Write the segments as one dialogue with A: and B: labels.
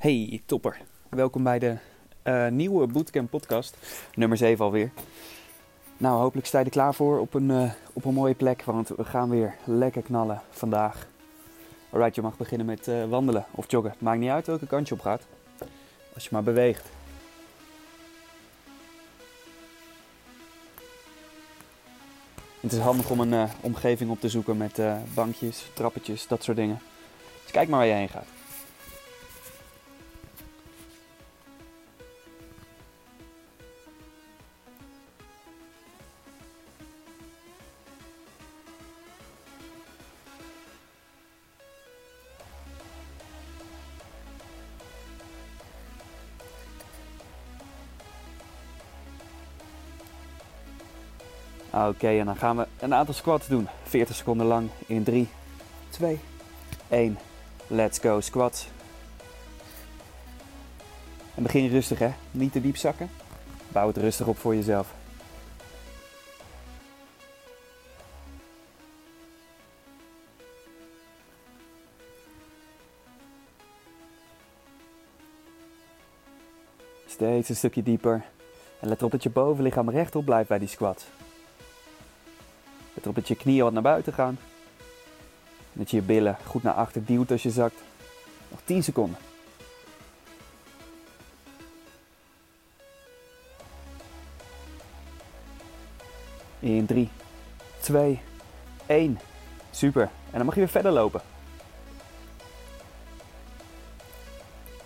A: Hey, topper. Welkom bij de uh, nieuwe Bootcamp podcast, nummer 7 alweer. Nou, hopelijk sta je er klaar voor op een, uh, op een mooie plek, want we gaan weer lekker knallen vandaag. Alright, je mag beginnen met uh, wandelen of joggen. Maakt niet uit welke kant je op gaat, als je maar beweegt. Het is handig om een omgeving op te zoeken met bankjes, trappetjes, dat soort dingen. Dus kijk maar waar je heen gaat. Oké, en dan gaan we een aantal squats doen. 40 seconden lang in 3, 2, 1. Let's go, squats. En begin rustig hè, niet te diep zakken. Bouw het rustig op voor jezelf. Steeds een stukje dieper. En let op dat je bovenlichaam rechtop blijft bij die squat. Let op dat je knieën wat naar buiten gaan. Dat je je billen goed naar achter duwt als je zakt. Nog 10 seconden. In 3, 2, 1. Super. En dan mag je weer verder lopen.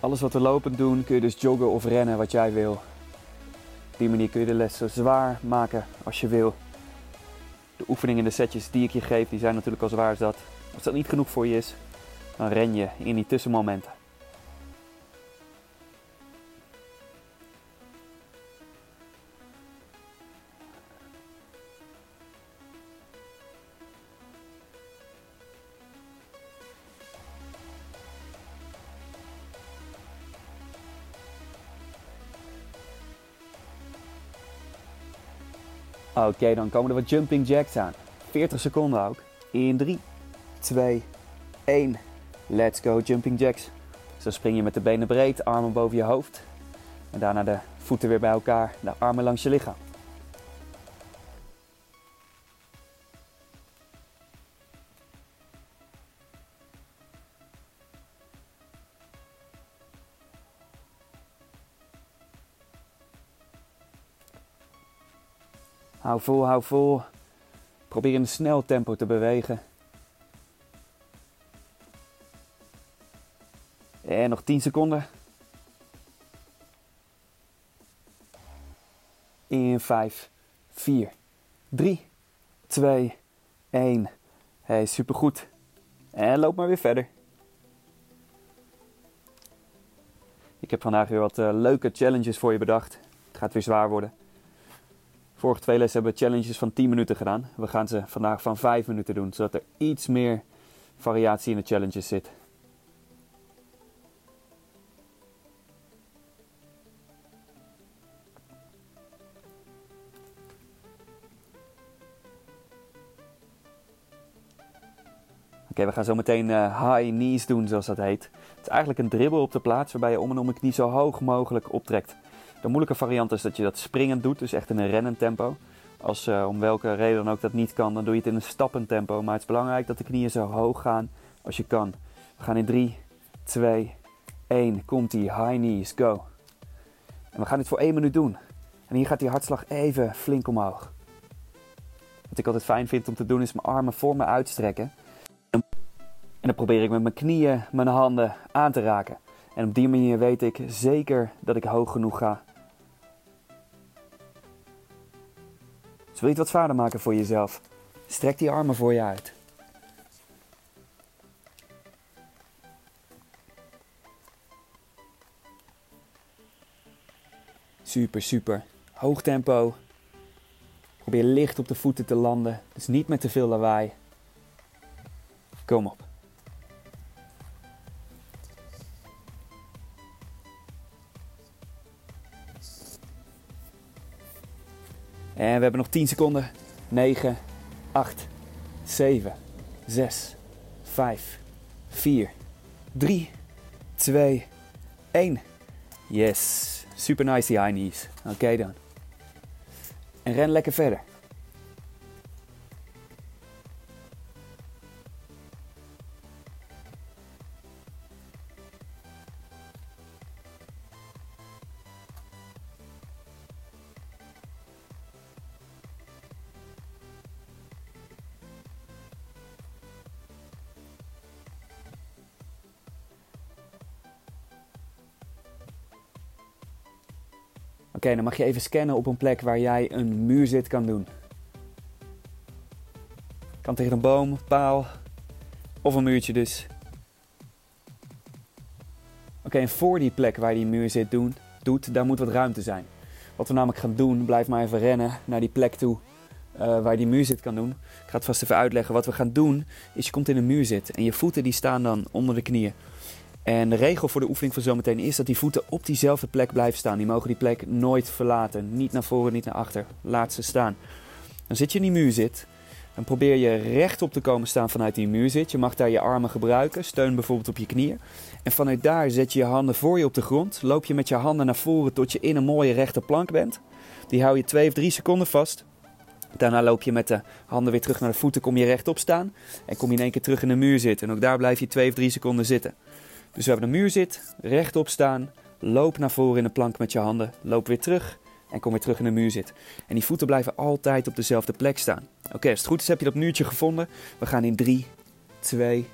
A: Alles wat we lopend doen kun je dus joggen of rennen wat jij wil. Op die manier kun je de les zo zwaar maken als je wil. De oefeningen en de setjes die ik je geef, die zijn natuurlijk al zwaar als dat. Als dat niet genoeg voor je is, dan ren je in die tussenmomenten. Oké, dan komen er wat jumping jacks aan. 40 seconden ook. In 3, 2, 1. Let's go jumping jacks. Zo spring je met de benen breed, armen boven je hoofd. En daarna de voeten weer bij elkaar, de armen langs je lichaam. Hou vol, hou vol. Probeer in een snel tempo te bewegen. En nog 10 seconden. In 5, 4, 3, 2, 1. Hey, supergoed. En loop maar weer verder. Ik heb vandaag weer wat uh, leuke challenges voor je bedacht. Het gaat weer zwaar worden. Vorige twee lessen hebben we challenges van 10 minuten gedaan. We gaan ze vandaag van 5 minuten doen, zodat er iets meer variatie in de challenges zit. Oké, we gaan zo meteen uh, high knees doen, zoals dat heet. Het is eigenlijk een dribbel op de plaats waarbij je om en om een knie zo hoog mogelijk optrekt. De moeilijke variant is dat je dat springend doet, dus echt in een rennend tempo. Als uh, om welke reden dan ook dat niet kan, dan doe je het in een stappend tempo. Maar het is belangrijk dat de knieën zo hoog gaan als je kan. We gaan in 3, 2, 1. Komt die high knees, go. En we gaan dit voor 1 minuut doen. En hier gaat die hartslag even flink omhoog. Wat ik altijd fijn vind om te doen is mijn armen voor me uitstrekken. En dan probeer ik met mijn knieën mijn handen aan te raken. En op die manier weet ik zeker dat ik hoog genoeg ga wil je het wat zwaarder maken voor jezelf? Strek die armen voor je uit. Super, super. Hoog tempo. Probeer licht op de voeten te landen. Dus niet met te veel lawaai. Kom op. En we hebben nog 10 seconden. 9, 8, 7, 6, 5, 4, 3, 2, 1. Yes. Super nice die high knees. Oké dan. En ren lekker verder. Oké, dan mag je even scannen op een plek waar jij een muurzit kan doen. Kan tegen een boom, paal of een muurtje dus. Oké, en voor die plek waar die muurzit doen, doet, daar moet wat ruimte zijn. Wat we namelijk gaan doen, blijf maar even rennen naar die plek toe uh, waar die muurzit kan doen. Ik ga het vast even uitleggen. Wat we gaan doen, is je komt in een muurzit en je voeten die staan dan onder de knieën. En de regel voor de oefening van zometeen is dat die voeten op diezelfde plek blijven staan. Die mogen die plek nooit verlaten. Niet naar voren, niet naar achter. Laat ze staan. Dan zit je in die muurzit. Dan probeer je rechtop te komen staan vanuit die muurzit. Je mag daar je armen gebruiken. Steun bijvoorbeeld op je knieën. En vanuit daar zet je je handen voor je op de grond. Loop je met je handen naar voren tot je in een mooie rechte plank bent. Die hou je twee of drie seconden vast. Daarna loop je met de handen weer terug naar de voeten, kom je rechtop staan en kom je in één keer terug in de muur zitten. En ook daar blijf je twee of drie seconden zitten. Dus we hebben een muur zit, rechtop staan, loop naar voren in de plank met je handen, loop weer terug en kom weer terug in de muur zit. En die voeten blijven altijd op dezelfde plek staan. Oké, als het goed is heb je dat muurtje gevonden. We gaan in 3, 2,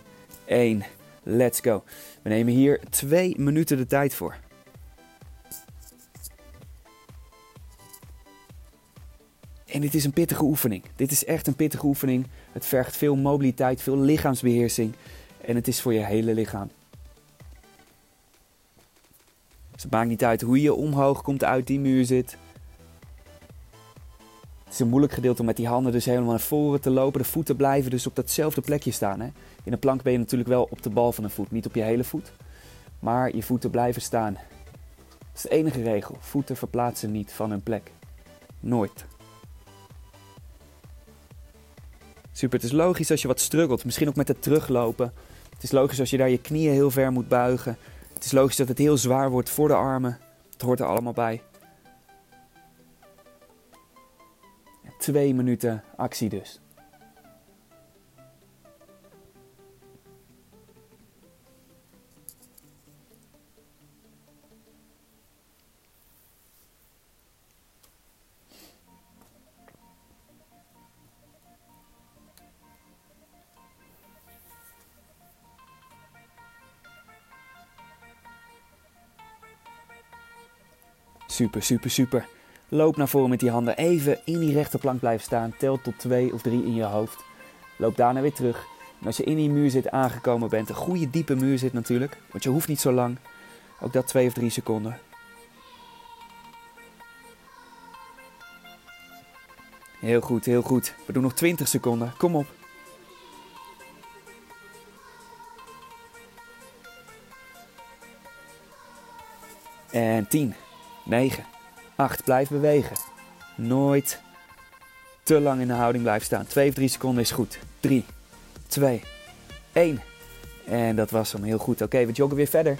A: 1, let's go. We nemen hier 2 minuten de tijd voor. En dit is een pittige oefening. Dit is echt een pittige oefening. Het vergt veel mobiliteit, veel lichaamsbeheersing. En het is voor je hele lichaam. Dus het maakt niet uit hoe je omhoog komt uit die muur zit. Het is een moeilijk gedeelte om met die handen dus helemaal naar voren te lopen. De voeten blijven dus op datzelfde plekje staan. Hè? In een plank ben je natuurlijk wel op de bal van de voet, niet op je hele voet. Maar je voeten blijven staan. Dat is de enige regel. Voeten verplaatsen niet van hun plek. Nooit. Super, het is logisch als je wat struggelt. Misschien ook met het teruglopen. Het is logisch als je daar je knieën heel ver moet buigen. Het is logisch dat het heel zwaar wordt voor de armen. Het hoort er allemaal bij. Twee minuten actie dus. Super, super, super. Loop naar voren met die handen. Even in die rechterplank blijven staan. Tel tot twee of drie in je hoofd. Loop daarna weer terug. En als je in die muur zit aangekomen bent, een goede diepe muur zit natuurlijk. Want je hoeft niet zo lang. Ook dat twee of drie seconden. Heel goed, heel goed. We doen nog 20 seconden. Kom op. En 10. 9, 8. Blijf bewegen. Nooit te lang in de houding blijven staan. 2 of 3 seconden is goed. 3, 2, 1. En dat was hem heel goed. Oké, we joggen weer verder.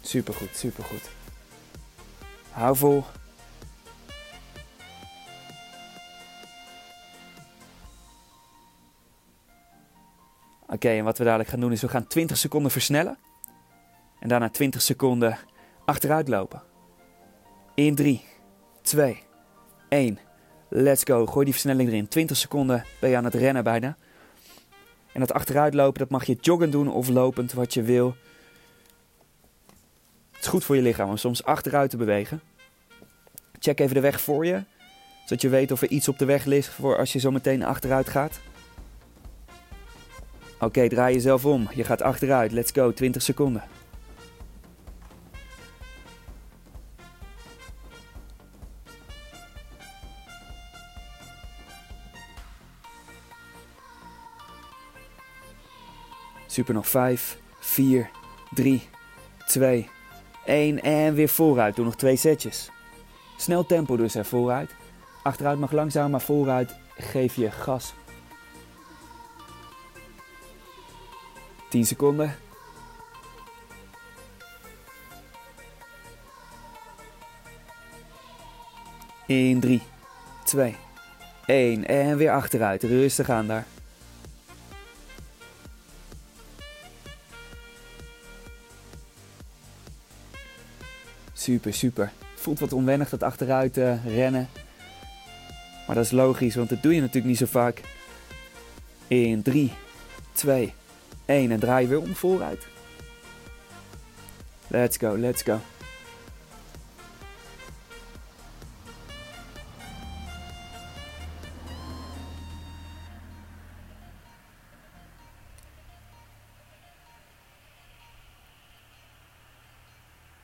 A: Supergoed, supergoed. Hou vol. en wat we dadelijk gaan doen is we gaan 20 seconden versnellen. En daarna 20 seconden achteruit lopen. In 3, 2, 1. Let's go. Gooi die versnelling erin. 20 seconden ben je aan het rennen bijna. En dat achteruit lopen, dat mag je joggen doen of lopend, wat je wil. Het is goed voor je lichaam om soms achteruit te bewegen. Check even de weg voor je, zodat je weet of er iets op de weg ligt voor als je zo meteen achteruit gaat. Oké, draai jezelf om. Je gaat achteruit. Let's go. 20 seconden. Super nog 5, 4, 3, 2, 1 en weer vooruit. Doe nog twee setjes. Snel tempo dus, hè, vooruit. Achteruit mag langzaam, maar vooruit geef je gas. 10 seconden. In 3, 2, 1 en weer achteruit. Rustig aan daar. Super, super. Voelt wat onwennig dat achteruit uh, rennen. Maar dat is logisch, want dat doe je natuurlijk niet zo vaak. In 3, 2, 1 en draai je weer om vooruit. Let's go, let's go.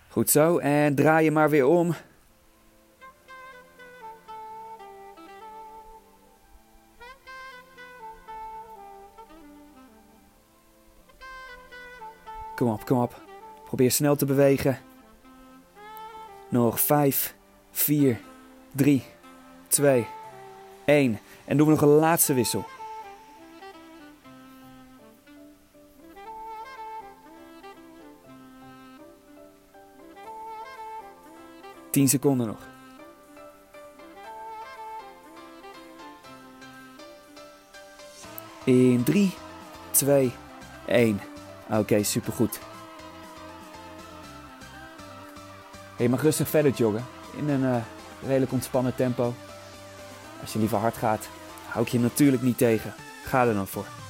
A: Goed zo, en draai je maar weer om. Kom op, kom op. Probeer snel te bewegen. Nog 5, 4, 3, 2, 1. En doen we nog een laatste wissel. 10 seconden nog. In 3, 2, 1. Oké, okay, supergoed. Je mag rustig verder joggen in een uh, redelijk ontspannen tempo. Als je liever hard gaat, hou ik je natuurlijk niet tegen. Ga er dan voor.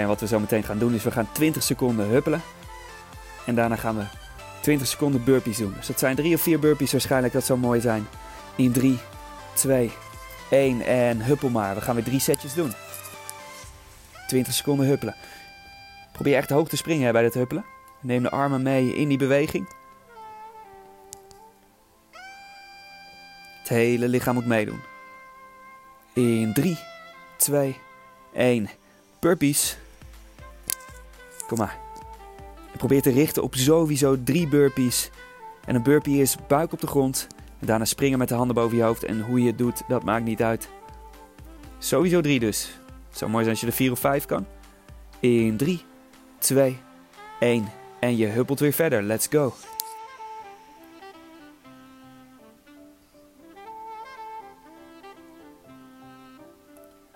A: En wat we zo meteen gaan doen is we gaan 20 seconden huppelen. En daarna gaan we 20 seconden burpees doen. Dus dat zijn drie of vier burpees waarschijnlijk, dat zou mooi zijn. In 3, 2, 1 en huppel maar. We gaan weer drie setjes doen. 20 seconden huppelen. Probeer echt hoog te springen bij het huppelen. Neem de armen mee in die beweging. Het hele lichaam moet meedoen. In 3, 2, 1 burpees. Kom maar. probeer te richten op sowieso drie burpees. En een burpee is buik op de grond. En daarna springen met de handen boven je hoofd. En hoe je het doet, dat maakt niet uit. Sowieso drie dus. Het zou mooi zijn als je er vier of vijf kan. In 3, 2, 1. En je huppelt weer verder. Let's go.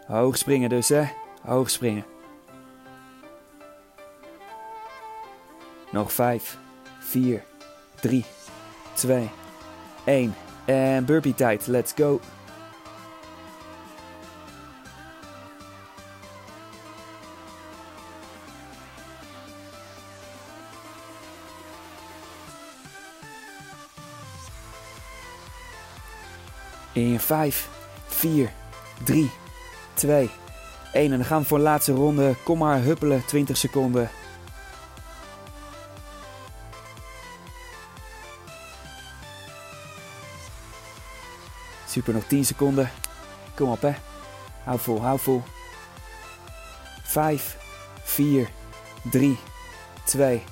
A: Hoog springen dus, hè. Hoog springen. Nog 5, 4, 3, 2, 1. En burpee tijd. Let's go. In 5, 4, 3, 2, 1. En dan gaan we voor de laatste ronde. Kom maar huppelen, 20 seconden. Super, nog 10 seconden. Kom op hè. Hou vol, hou vol. 5, 4, 3, 2,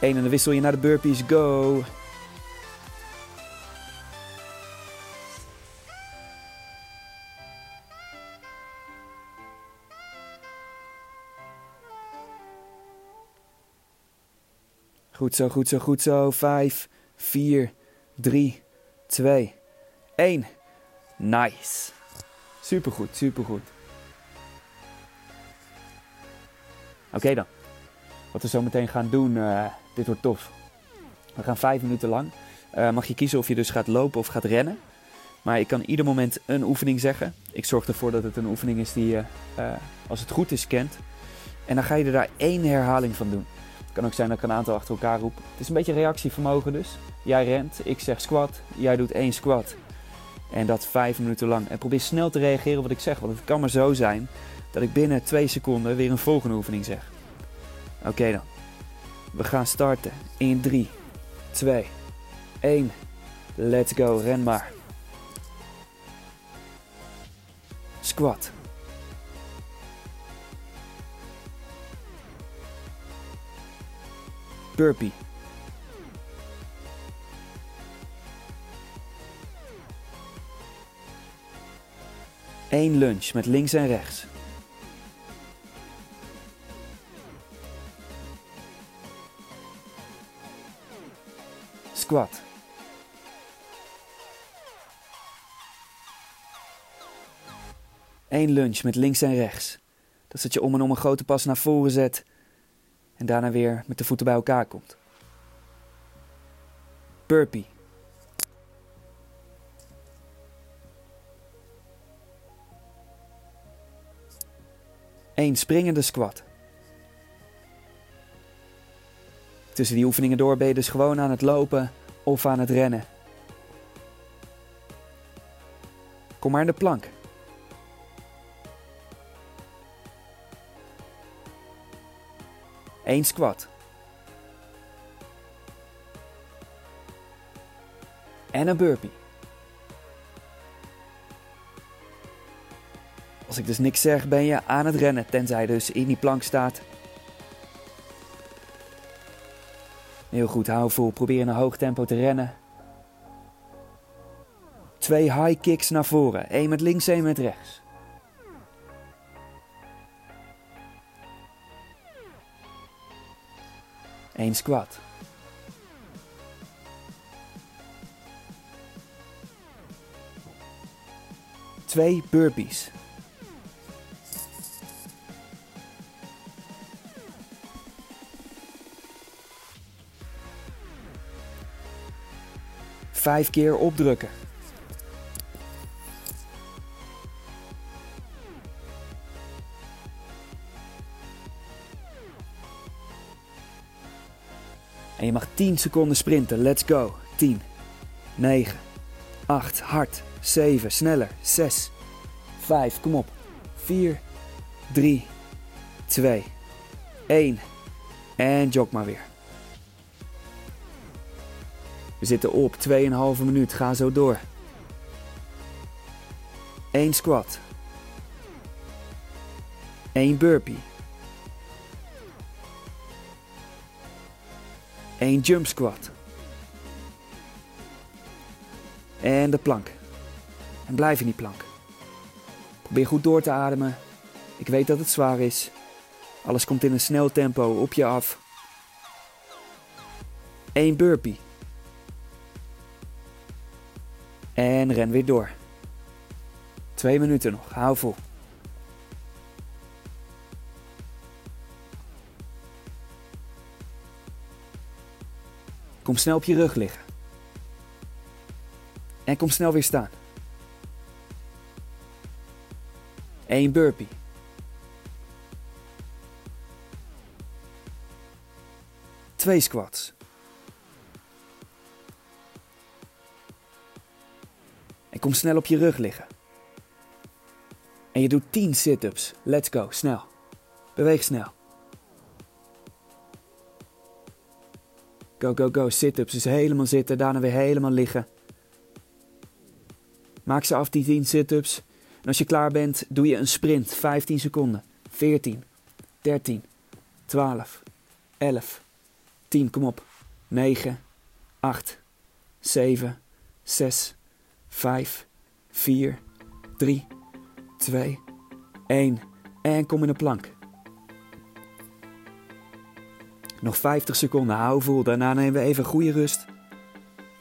A: 1. En dan wissel je naar de burpees. Go! Goed zo, goed zo, goed zo. 5, 4, 3, 2, 1. Nice. Supergoed, supergoed. Oké okay dan. Wat we zo meteen gaan doen, uh, dit wordt tof. We gaan 5 minuten lang. Uh, mag je kiezen of je dus gaat lopen of gaat rennen. Maar ik kan ieder moment een oefening zeggen. Ik zorg ervoor dat het een oefening is die je, uh, als het goed is, kent. En dan ga je er daar één herhaling van doen kan ook zijn dat ik een aantal achter elkaar roep. Het is een beetje reactievermogen dus. Jij rent, ik zeg squat, jij doet één squat. En dat vijf minuten lang. En probeer snel te reageren op wat ik zeg. Want het kan maar zo zijn dat ik binnen twee seconden weer een volgende oefening zeg. Oké dan. We gaan starten in 3, 2, 1. Let's go, ren maar. Squat. Burpee. Eén lunge met links en rechts. Squat. Eén lunge met links en rechts. Dat is dat je om en om een grote pas naar voren zet en daarna weer met de voeten bij elkaar komt. Burpee. Eén springende squat. Tussen die oefeningen door ben je dus gewoon aan het lopen of aan het rennen. Kom maar in de plank. Eén squat. En een burpee. Als ik dus niks zeg, ben je aan het rennen, tenzij dus in die plank staat. Heel goed, hou vol. Probeer in een hoog tempo te rennen. Twee high kicks naar voren. Eén met links, één met rechts. Eén squat. Twee burpees. Vijf keer opdrukken. En je mag 10 seconden sprinten. Let's go. 10, 9, 8, hard. 7, sneller. 6, 5, kom op. 4, 3, 2, 1. En jog maar weer. We zitten op 2,5 minuut. Ga zo door. 1 squat. 1 burpee. 1 jump squat. En de plank. En blijf in die plank. Probeer goed door te ademen. Ik weet dat het zwaar is. Alles komt in een snel tempo op je af. 1 burpee. En ren weer door. Twee minuten nog. Hou vol. Kom snel op je rug liggen. En kom snel weer staan. Eén burpee. Twee squats. Kom snel op je rug liggen. En je doet 10 sit-ups. Let's go, snel. Beweeg snel. Go, go, go. Sit-ups. Dus helemaal zitten, daarna weer helemaal liggen. Maak ze af, die 10 sit-ups. En als je klaar bent, doe je een sprint. 15 seconden. 14, 13, 12, 11, 10, kom op. 9, 8, 7, 6, 5, 4, 3, 2, 1. En kom in de plank. Nog 50 seconden, hou vol. Daarna nemen we even goede rust.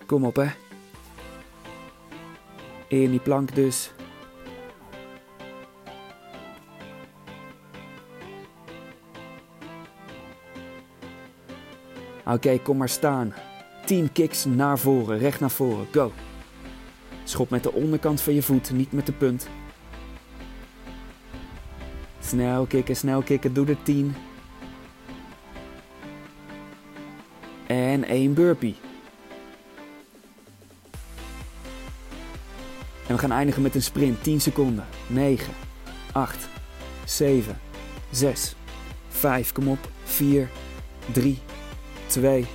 A: Kom op, hè. In die plank dus. Oké, kom maar staan. 10 kicks naar voren, recht naar voren. Go. Schop met de onderkant van je voet, niet met de punt. Snel kicken, snel kicken. Doe er 10. En één burpee. En we gaan eindigen met een sprint. 10 seconden. 9, 8, 7, 6, 5. Kom op. 4, 3, 2,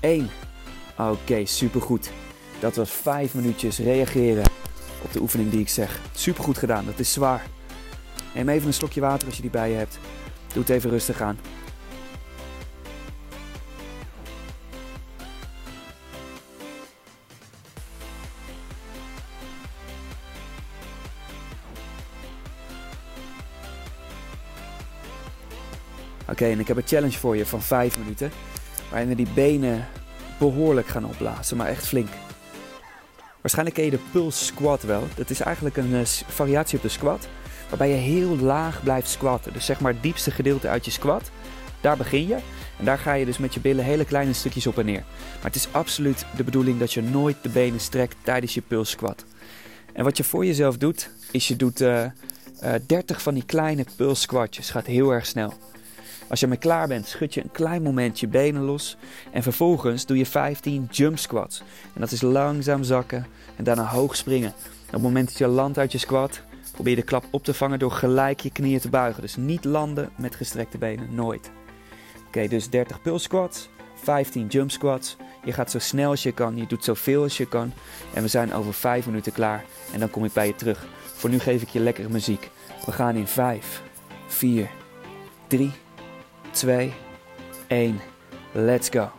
A: 1. Oké, supergoed. Dat was 5 minuutjes reageren op de oefening die ik zeg. Supergoed gedaan, dat is zwaar. Neem even een slokje water als je die bij je hebt. Doe het even rustig aan. Oké, en ik heb een challenge voor je van 5 minuten. Waarin we die benen behoorlijk gaan opblazen, maar echt flink. Waarschijnlijk ken je de pulse squat wel. Dat is eigenlijk een uh, variatie op de squat. Waarbij je heel laag blijft squatten. Dus zeg maar het diepste gedeelte uit je squat. Daar begin je. En daar ga je dus met je billen hele kleine stukjes op en neer. Maar het is absoluut de bedoeling dat je nooit de benen strekt tijdens je pulse squat. En wat je voor jezelf doet, is je doet uh, uh, 30 van die kleine pulse squatjes. Gaat heel erg snel. Als je ermee klaar bent, schud je een klein moment je benen los. En vervolgens doe je 15 jump squats. En dat is langzaam zakken en daarna hoog springen. op het moment dat je landt uit je squat, probeer de klap op te vangen door gelijk je knieën te buigen. Dus niet landen met gestrekte benen, nooit. Oké, dus 30 pull squats, 15 jump squats. Je gaat zo snel als je kan, je doet zoveel als je kan. En we zijn over 5 minuten klaar. En dan kom ik bij je terug. Voor nu geef ik je lekkere muziek. We gaan in 5, 4, 3, 2, 1. Let's go.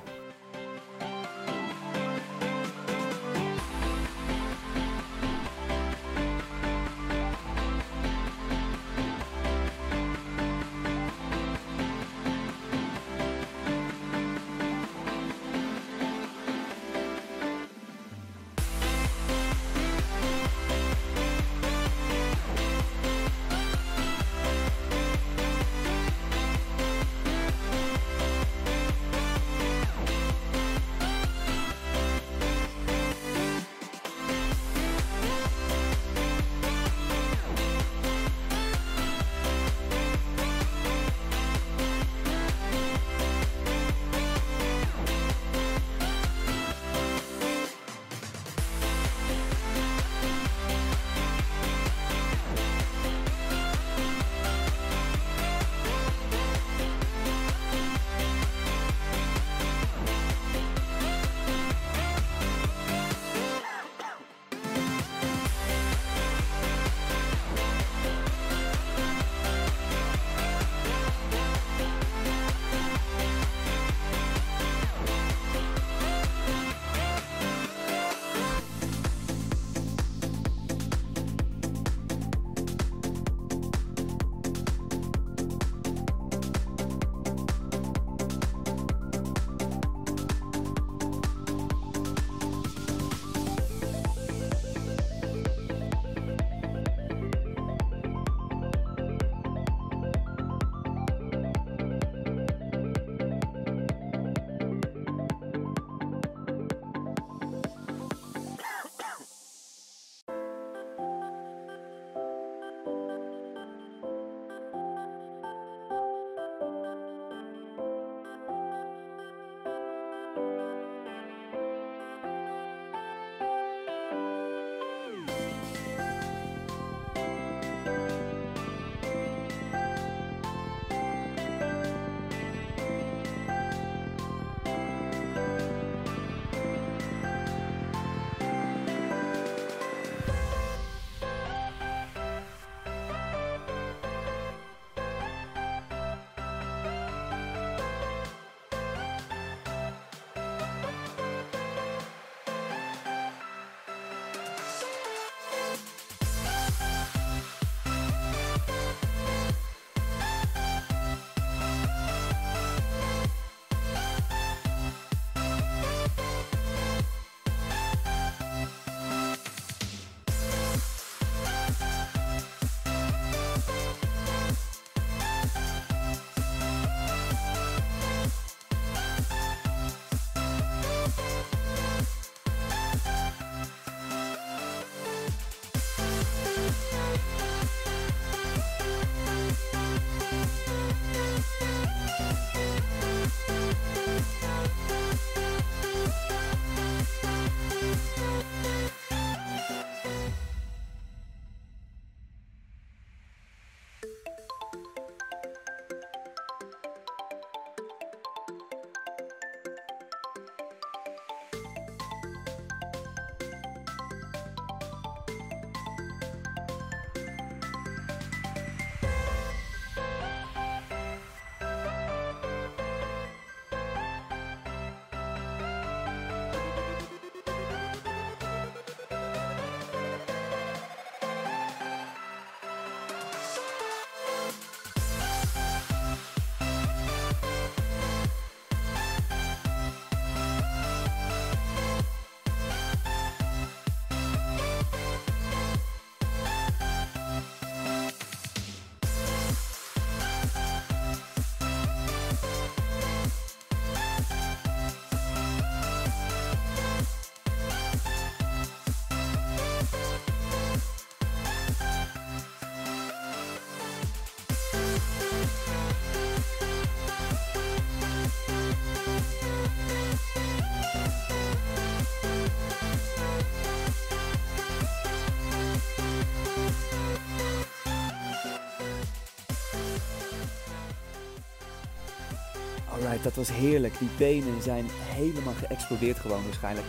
A: Alright, dat was heerlijk. Die benen zijn helemaal geëxplodeerd gewoon waarschijnlijk.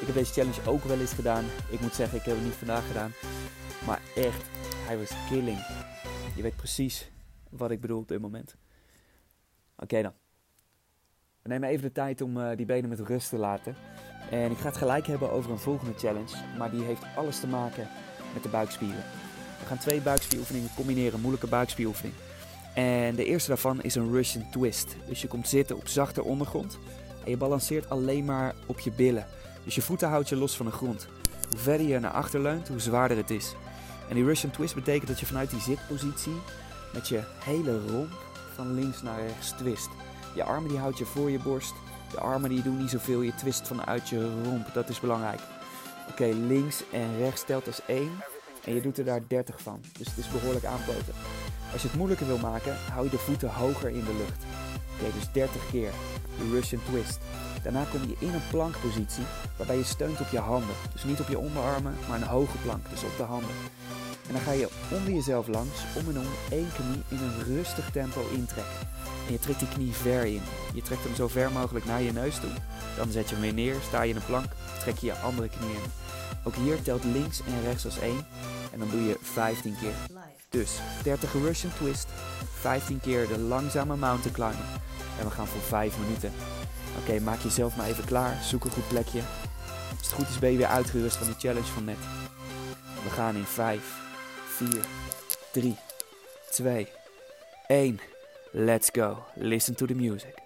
A: Ik heb deze challenge ook wel eens gedaan. Ik moet zeggen, ik heb het niet vandaag gedaan. Maar echt, hij was killing. Je weet precies wat ik bedoel op dit moment. Oké dan. We nemen even de tijd om uh, die benen met rust te laten. En ik ga het gelijk hebben over een volgende challenge. Maar die heeft alles te maken met de buikspieren. We gaan twee buikspieroefeningen combineren. Moeilijke buikspieroefening. En de eerste daarvan is een Russian twist. Dus je komt zitten op zachte ondergrond. En je balanceert alleen maar op je billen. Dus je voeten houdt je los van de grond. Hoe verder je naar achter leunt, hoe zwaarder het is. En die Russian twist betekent dat je vanuit die zitpositie met je hele romp van links naar rechts twist. Je armen die houd je voor je borst. De armen die doen niet zoveel, je twist vanuit je romp. Dat is belangrijk. Oké, links en rechts telt als één. En je doet er daar 30 van. Dus het is behoorlijk aanpoten. Als je het moeilijker wil maken, hou je de voeten hoger in de lucht. Oké, dus 30 keer. De Russian twist. Daarna kom je in een plankpositie waarbij je steunt op je handen. Dus niet op je onderarmen, maar een hoge plank, dus op de handen. En dan ga je onder jezelf langs, om en om, één knie in een rustig tempo intrekken. En je trekt die knie ver in. Je trekt hem zo ver mogelijk naar je neus toe. Dan zet je hem weer neer, sta je in een plank, trek je je andere knie in. Ook hier telt links en rechts als één. En dan doe je 15 keer. Dus 30 Russian twist, 15 keer de langzame mountain climber. En we gaan voor 5 minuten. Oké, maak jezelf maar even klaar. Zoek een goed plekje. Als het goed is ben je weer uitgerust van die challenge van net. We gaan in 5, 4, 3, 2, 1. Let's go. Listen to the music.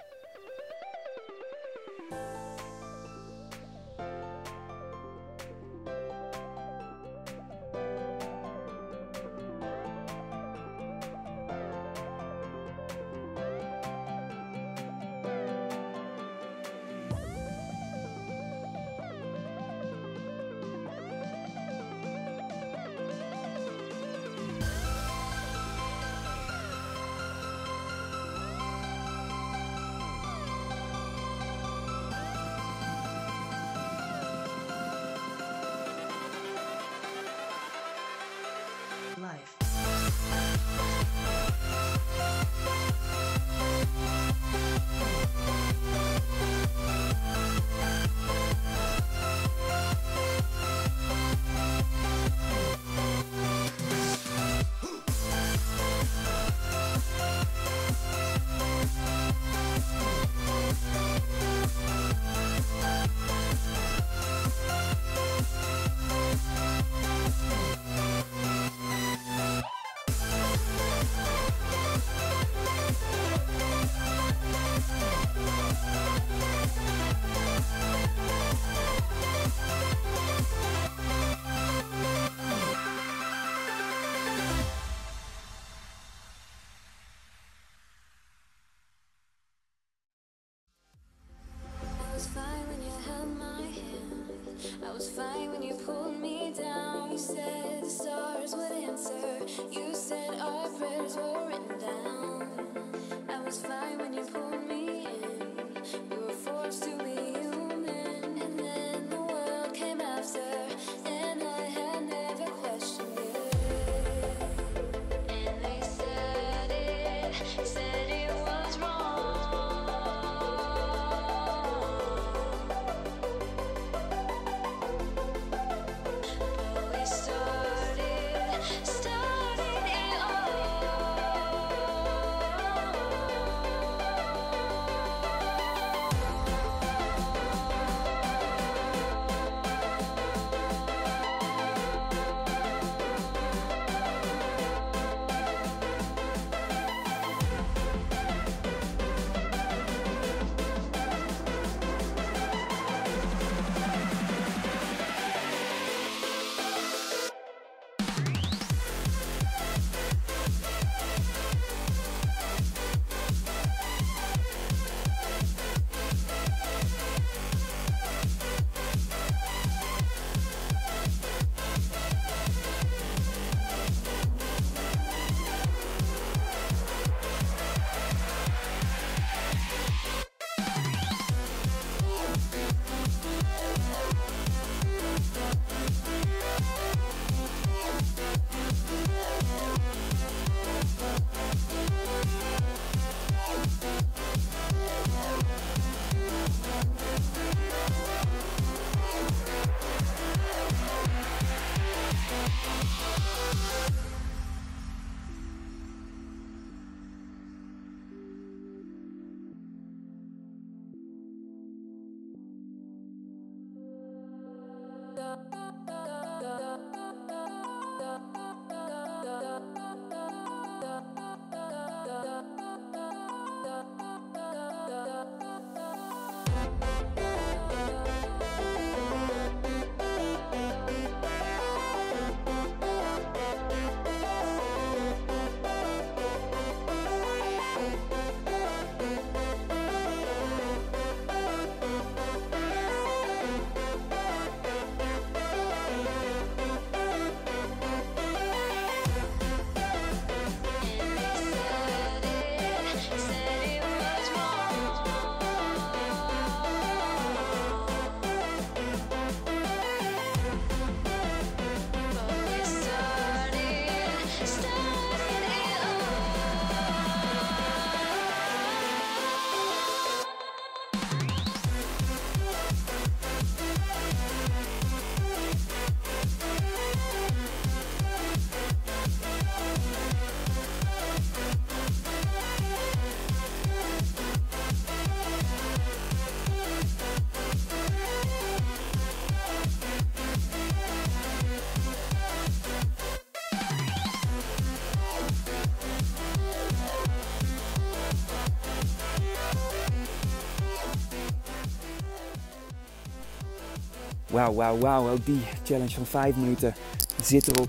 A: Wauw, wauw, wauw. Ook die challenge van 5 minuten zit erop.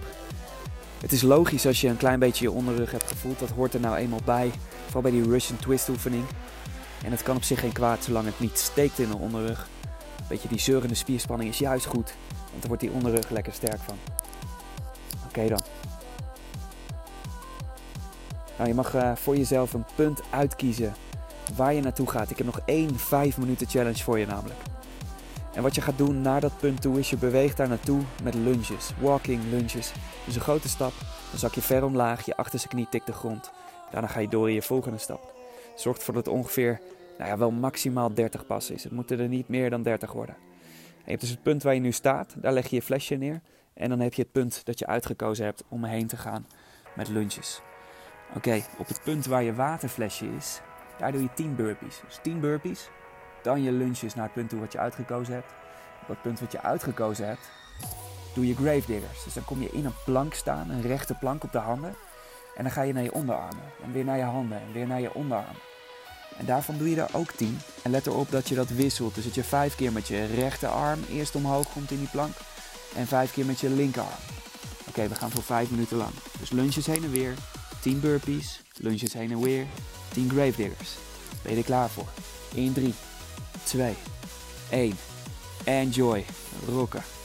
A: Het is logisch als je een klein beetje je onderrug hebt gevoeld. Dat hoort er nou eenmaal bij. Vooral bij die Russian twist oefening. En het kan op zich geen kwaad zolang het niet steekt in de onderrug. Een beetje die zeurende spierspanning is juist goed. Want dan wordt die onderrug lekker sterk van. Oké dan. Nou, je mag uh, voor jezelf een punt uitkiezen waar je naartoe gaat. Ik heb nog één 5 minuten challenge voor je namelijk. En wat je gaat doen naar dat punt toe is je beweegt daar naartoe met lunges, walking lunges. Dus een grote stap, dan zak je ver omlaag, je achterste knie tikt de grond. Daarna ga je door in je volgende stap. Zorg ervoor dat het ongeveer nou ja, wel maximaal 30 passen is. Het moeten er niet meer dan 30 worden. En je hebt dus het punt waar je nu staat, daar leg je je flesje neer. En dan heb je het punt dat je uitgekozen hebt om heen te gaan met lunges. Oké, op het punt waar je waterflesje is, daar doe je 10 burpees. Dus 10 burpees, dan je lunches naar het punt toe wat je uitgekozen hebt. Op het punt wat je uitgekozen hebt, doe je gravediggers. Dus dan kom je in een plank staan, een rechte plank op de handen. En dan ga je naar je onderarmen. En weer naar je handen en weer naar je onderarmen. En daarvan doe je er ook 10. En let erop dat je dat wisselt. Dus dat je vijf keer met je rechterarm eerst omhoog komt in die plank. En vijf keer met je linkerarm. Oké, we gaan voor vijf minuten lang. Dus lunches heen en weer. 10 burpees. Lunches heen en weer. 10 gravediggers. Ben je er klaar voor? In 3, 2, 1. Enjoy. Rocken.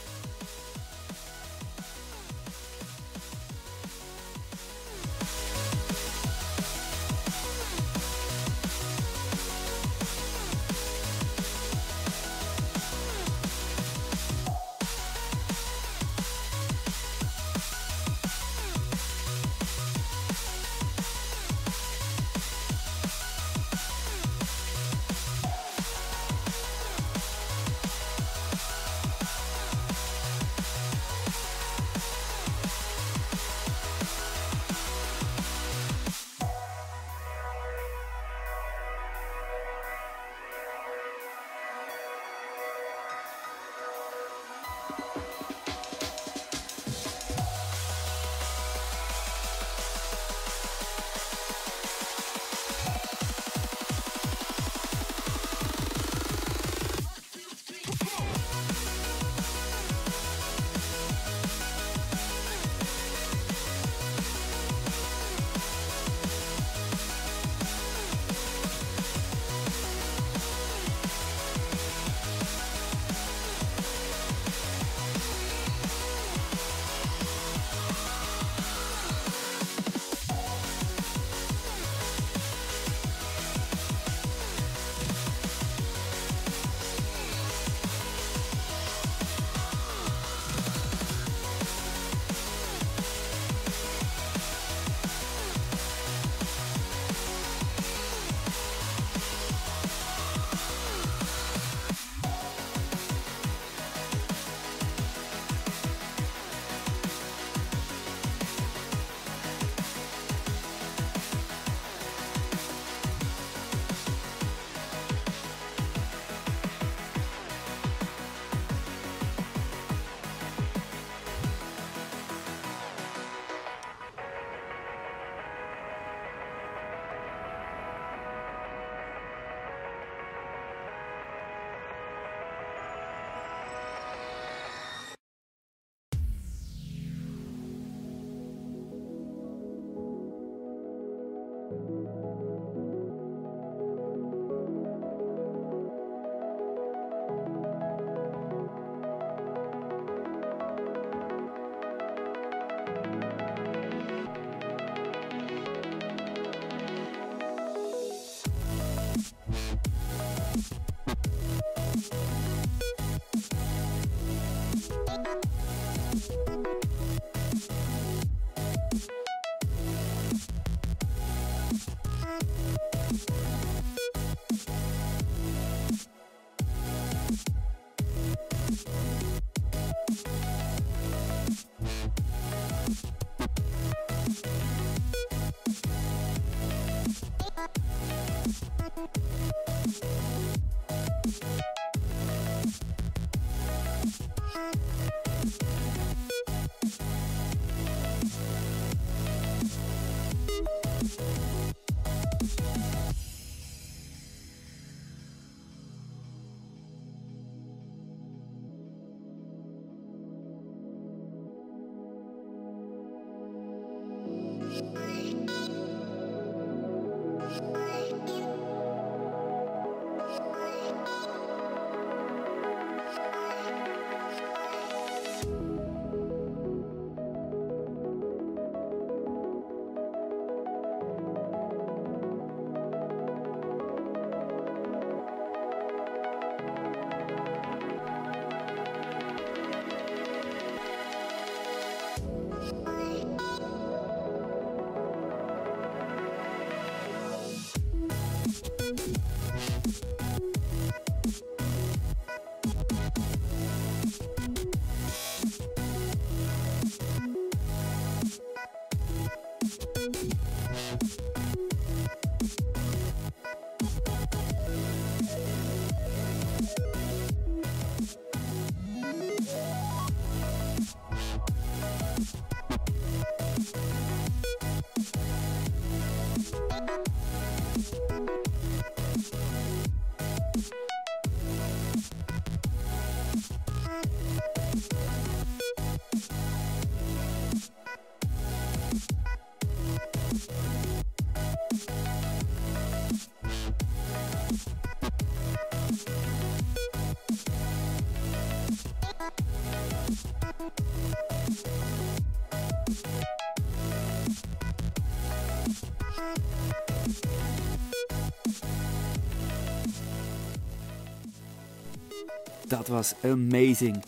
A: Dat was amazing.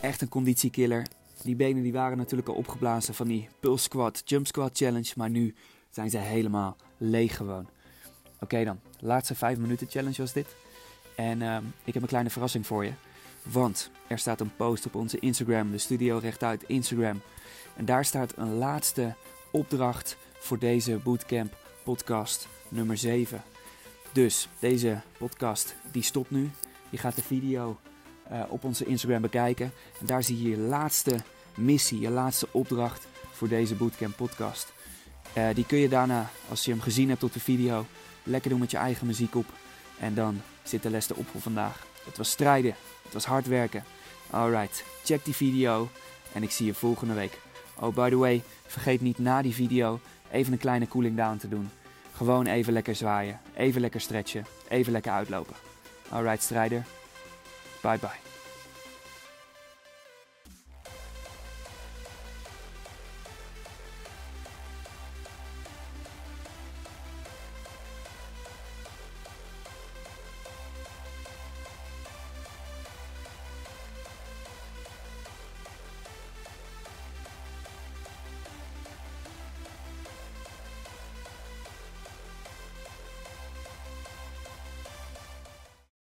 A: Echt een conditiekiller. Die benen die waren natuurlijk al opgeblazen van die Pulse Squat, Jump Squat Challenge. Maar nu zijn ze helemaal leeg gewoon. Oké dan, laatste 5 minuten challenge was dit. En ehm, ik heb een kleine verrassing voor je. Want er staat een post op onze Instagram, de Studio Rechtuit Instagram. En daar staat een laatste opdracht voor deze bootcamp podcast nummer 7. Dus deze podcast die stopt nu. Je gaat de video uh, op onze Instagram bekijken. En daar zie je je laatste missie, je laatste opdracht voor deze Bootcamp podcast. Uh, die kun je daarna, als je hem gezien hebt op de video, lekker doen met je eigen muziek op. En dan zit de les erop voor vandaag. Het was strijden, het was hard werken. Alright, check die video en ik zie je volgende week. Oh, by the way, vergeet niet na die video even een kleine cooling down te doen. Gewoon even lekker zwaaien, even lekker stretchen, even lekker uitlopen. Alright, strijder. Bye bye.